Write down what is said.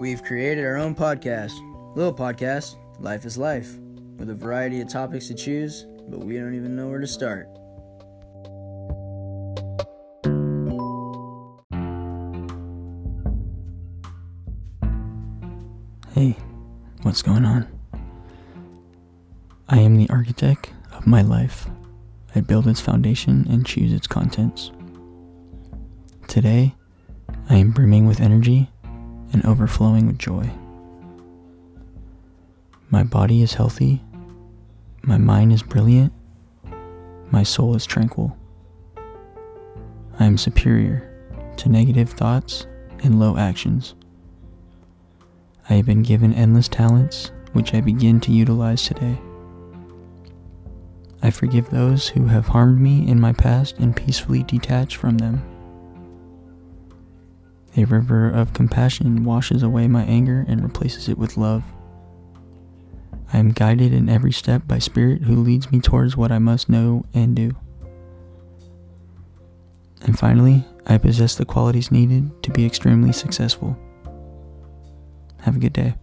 We've created our own podcast, little podcast, Life is Life, with a variety of topics to choose, but we don't even know where to start. Hey, what's going on? I am the architect of my life. I build its foundation and choose its contents. Today, I am brimming with energy overflowing with joy. My body is healthy, my mind is brilliant, my soul is tranquil. I am superior to negative thoughts and low actions. I have been given endless talents, which I begin to utilize today. I forgive those who have harmed me in my past and peacefully detach from them. A river of compassion washes away my anger and replaces it with love. I am guided in every step by Spirit who leads me towards what I must know and do. And finally, I possess the qualities needed to be extremely successful. Have a good day.